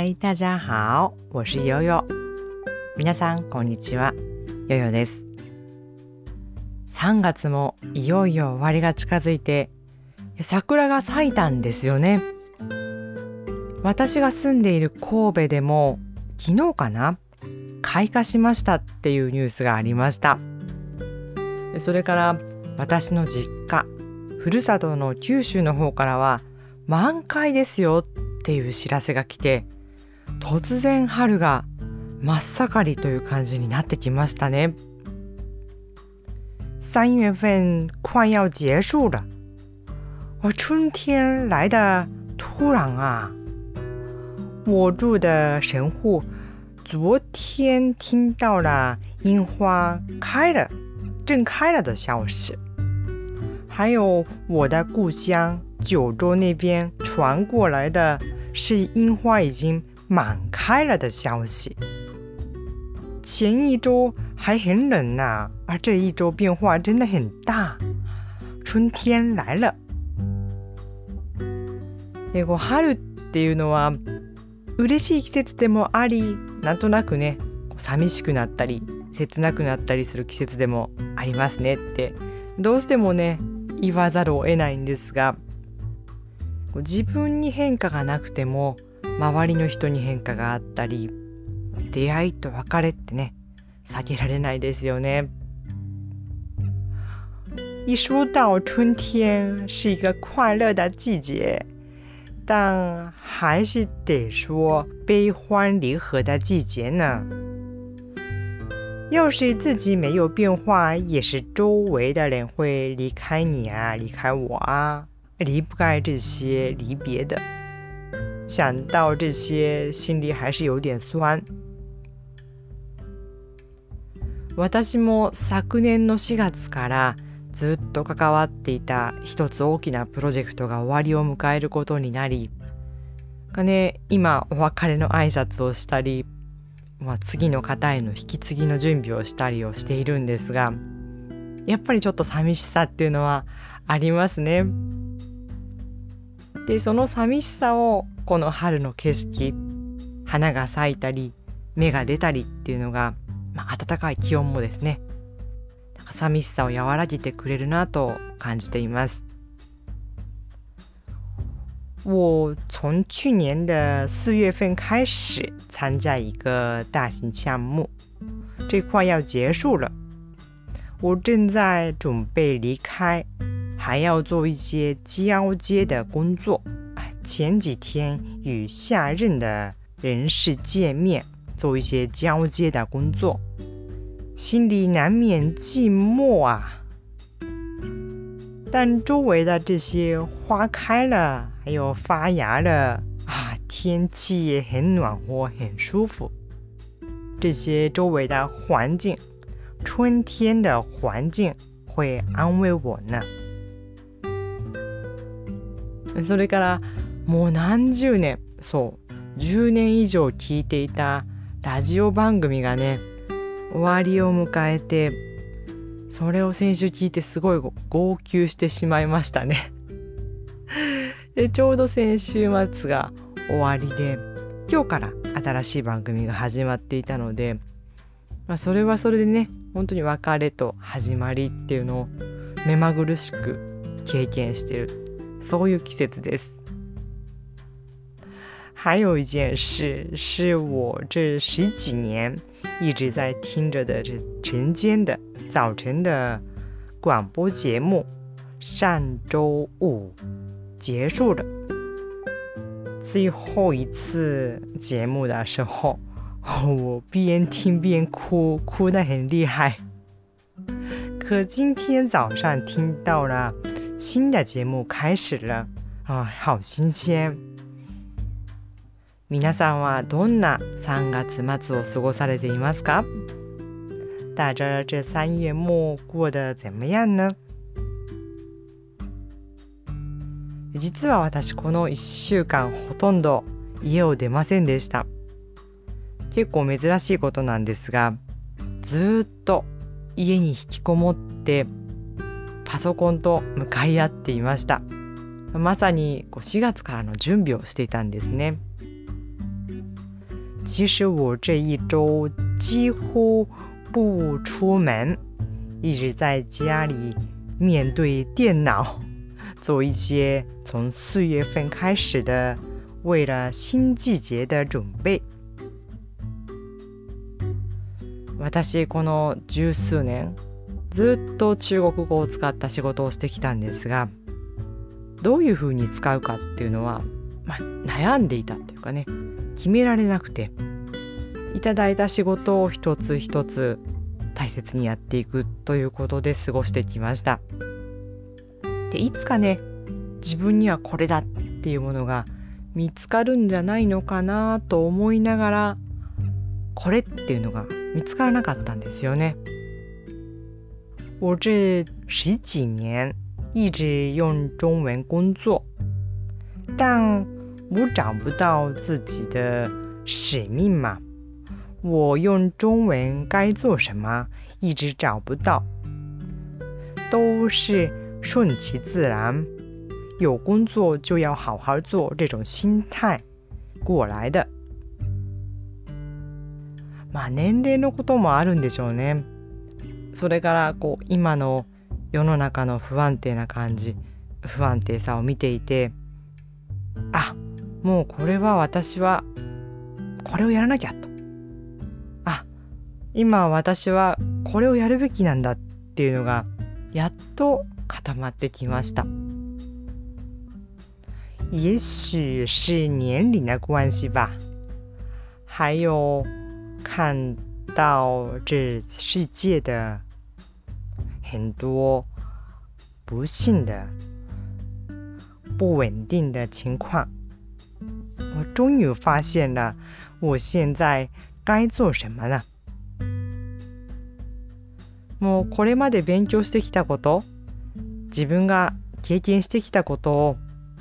嗨，大家好，我是悠悠。皆さんこんにちは、ヨヨです。3月もいよいよ終わりが近づいて、桜が咲いたんですよね。私が住んでいる神戸でも昨日かな開花しましたっていうニュースがありましたそれから私の実家ふるさとの九州の方からは満開ですよっていう知らせが来て突然春が真っ盛りという感じになってきましたね。三月份快要结束了，而春天来的突然啊！我住的神户昨天听到了樱花开了，正开了的消息，还有我的故乡九州那边传过来的是樱花已经满开了的消息。前一周还很冷呢，而这一周变化真的很大，春天来了。で、こう春っていうのは嬉しい季節でもありなんとなくね寂しくなったり切なくなったりする季節でもありますねってどうしてもね言わざるを得ないんですが自分に変化がなくても周りの人に変化があったり出会いと別れってね避けられないですよね。一说到春天是一个快乐的季节，但还是得说悲欢离合的季节呢。要是自己没有变化，也是周围的人会离开你啊，离开我啊，离不开这些离别的。 想到这些，心里还是有点酸。私も昨年の4月からずっと関わっていた一つ大きなプロジェクトが終わりを迎えることになりね今お別れの挨拶をしたり、まあ、次の方への引き継ぎの準備をしたりをしているんですがやっぱりちょっと寂しさっていうのはありますね。でその寂しさをこの春の景色花が咲いたり芽が出たりっていうのが、まあ、暖かい気温もですね寂しさを和らげてくれるなと感じています。我从去年的四月份开始参加一个大型项目，这快要结束了。我正在准备离开，还要做一些交接的工作。前几天与下任的人士见面，做一些交接的工作。心里难免寂寞啊，但周围的这些花开了，还有发芽了啊，天气也很暖和，很舒服。这些周围的环境，春天的环境会安慰我呢。それからもう何十年、そう10年以上聞いていたラジオ番組がね。終わりを迎えてそれを先週聞いてすごい号泣してしまいましたね でちょうど先週末が終わりで今日から新しい番組が始まっていたので、まあ、それはそれでね本当に別れと始まりっていうのを目まぐるしく経験してるそういう季節です。还有一件事是我这十几年一直在听着的这晨间的早晨的广播节目，上周五结束了。最后一次节目的时候，我边听边哭，哭得很厉害。可今天早上听到了 新的节目开始了，啊，好新鲜！皆さんはどんな3月末を過ごされていますか？大家这三月末过得怎么样呢？実は私この1週間ほとんど家を出ませんでした。結構珍しいことなんですがずっと家に引きこもってパソコンと向かい合っていましたまさに4月からの準備をしていたんですね其实我这一周几乎不出门，一直在家里面对电脑，做一些从四月份开始的为了新季节的准备。私この十数年ずっと中国語を使った仕事をしてきたんですがどういうふうに使うかっていうのは、まあ、悩んでいたというかね決められなくていただいた仕事を一つ一つ大切にやっていくということで過ごしてきましたでいつかね自分にはこれだっていうものが見つかるんじゃないのかなと思いながらこれっていうのが見つからなかったんですよね。我这十几年一直用中文工作，但我找不到自己的使命嘛。我用中文该做什么，一直找不到，都是顺其自然，有工作就要好好做这种心态过来的。まあ年齢のこともあるんでしょうね。 それからこう今の世の中の不安定な感じ不安定さを見ていてあもうこれは私はこれをやらなきゃとあ今私はこれをやるべきなんだっていうのがやっと固まってきました。也许是年龄的关系吧，还有看到这世界的很多不幸的、不稳定的情况，我终于发现了我现在该做什么呢？もうこれまで勉強してきたこと、自分が経験してきたことを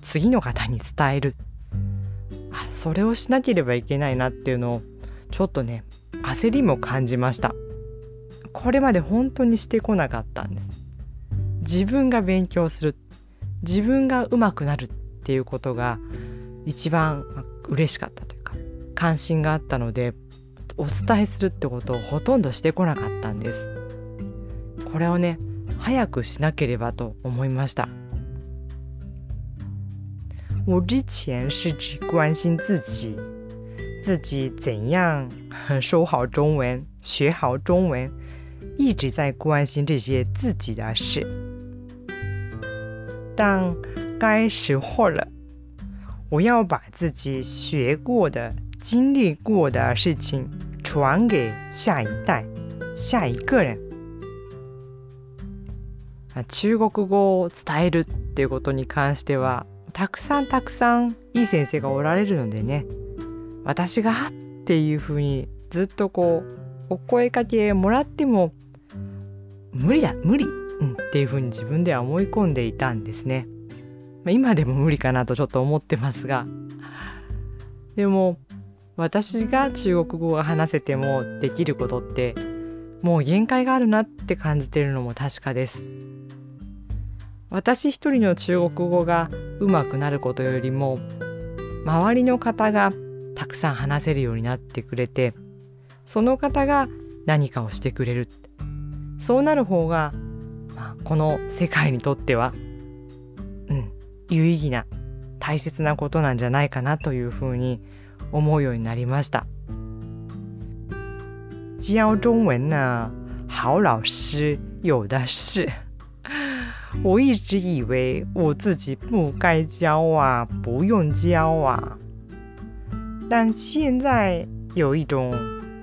次の方に伝える。それをしなければいけないなっていうのをちょっとね焦りも感じましたこれまで本当にしてこなかったんです。自分が勉強する自分が上手くなるっていうことが一番嬉しかったというか関心があったのでお伝えするってことをほとんどしてこなかったんです。これをね早くしなければと思いました。我之前是只关心自己。自己怎样说好中文、学好中文，一直在关心这些自己的事。但该时候了，我要把自己学过的、经历过的事情传给下一代、下一个人。中国語を伝えるっていうことに関してはたくさんたくさんいい先生がおられるのでね私がっていうふうにずっとこうお声かけもらっても無理だ無理、うん、っていうふうに自分では思い込んでいたんですね。まあ、今でも無理かなとちょっと思ってますがでも私が中国語が話せてもできることってもう限界があるなって感じてるのも確かです。私一人の中国語が上手くなることよりも周りの方がたくさん話せるようになってくれてその方が何かをしてくれるそうなる方が、まあ、この世界にとっては、うん、有意義な大切なことなんじゃないかなというふうに思うようになりました。教中文呢，好老师有的是。我一直以为我自己不该教啊，不用教啊。但现在有一种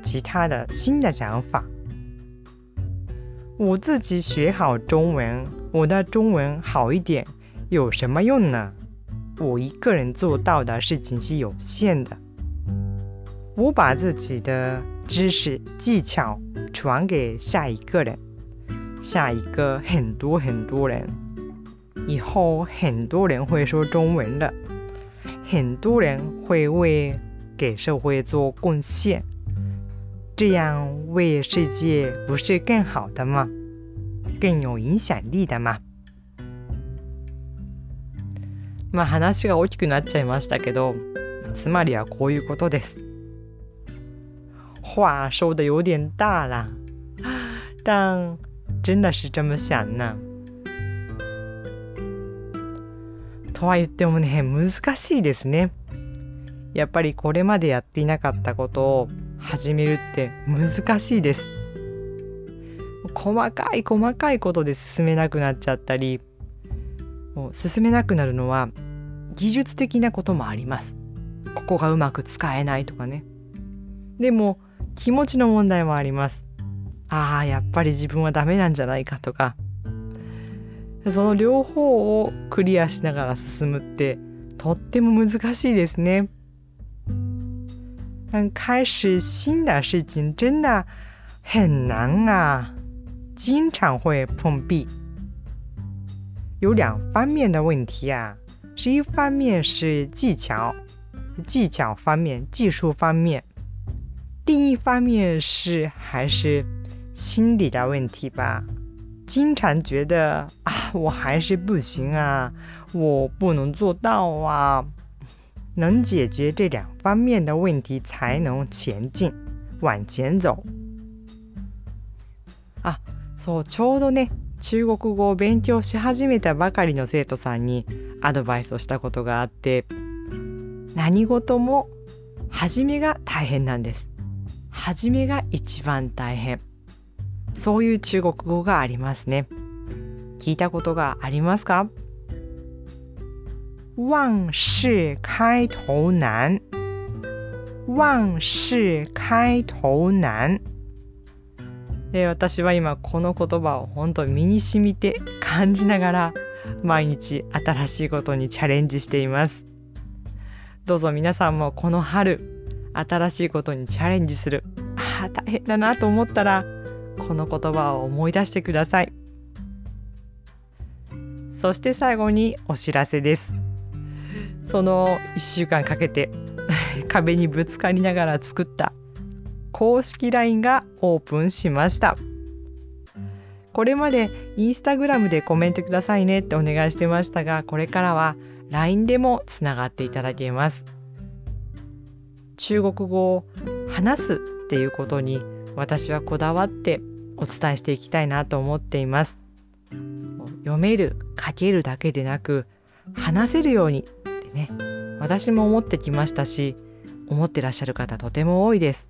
其他的新的想法。我自己学好中文，我的中文好一点，有什么用呢？我一个人做到的事情是有限的。我把自己的知识技巧传给下一个人，下一个很多很多人，以后很多人会说中文的，很多人会为。给社会做贡献，这样为世界不是更好的吗？更有影響力だま。まあ話が大きくなっちゃいましたけど、つまりはこういうことです。话说的有点大啦，但真的是这么想呢？とは言ってもね難しいですね。やっぱりこれまでやっていなかったことを始めるって難しいです。細かい細かいことで進めなくなっちゃったりもう進めなくなるのは技術的なこともあります。ここがうまく使えないとかね。でも気持ちの問題もあります。ああやっぱり自分はダメなんじゃないかとかその両方をクリアしながら進むってとっても難しいですね。但开始新的事情真的很难啊，经常会碰壁。有两方面的问题啊，是一方面是技巧，技巧方面、技术方面；另一方面是还是心理的问题吧。经常觉得啊，我还是不行啊，我不能做到啊。能解决这两方面的问题，才能前进，往前走。あ、そうちょうどね、中国語を勉強し始めたばかりの生徒さんにアドバイスをしたことがあって、何事も初めが大変なんです。初めが一番大変。そういう中国語がありますね。聞いたことがありますか？万事開頭難。万事開頭難。で私は今この言葉を本当身に染みて感じながら毎日新しいことにチャレンジしています。どうぞ皆さんもこの春新しいことにチャレンジするああ大変だなと思ったらこの言葉を思い出してくださいそして最後にお知らせですその1週間かけて 壁にぶつかりながら作った公式 LINE がオープンしました。これまでインスタグラムでコメントくださいねってお願いしてましたがこれからは LINE でもつながっていただけます。中国語を話すっていうことに私はこだわってお伝えしていきたいなと思っています。読める書けるだけでなく話せるようにってね。私も思ってきましたし思ってらっしゃる方とても多いです。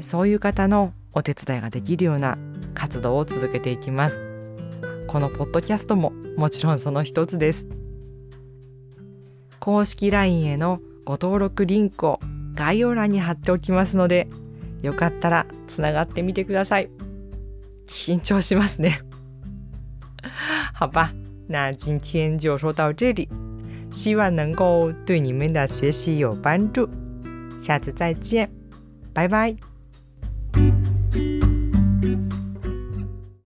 そういう方のお手伝いができるような活動を続けていきます。このポッドキャストももちろんその一つです。公式 LINE へのご登録リンクを概要欄に貼っておきますのでよかったらつながってみてください。紧張しますね。好吧，那今天就说到这里，希望能够对你们的学习有帮助。下次再见，拜拜。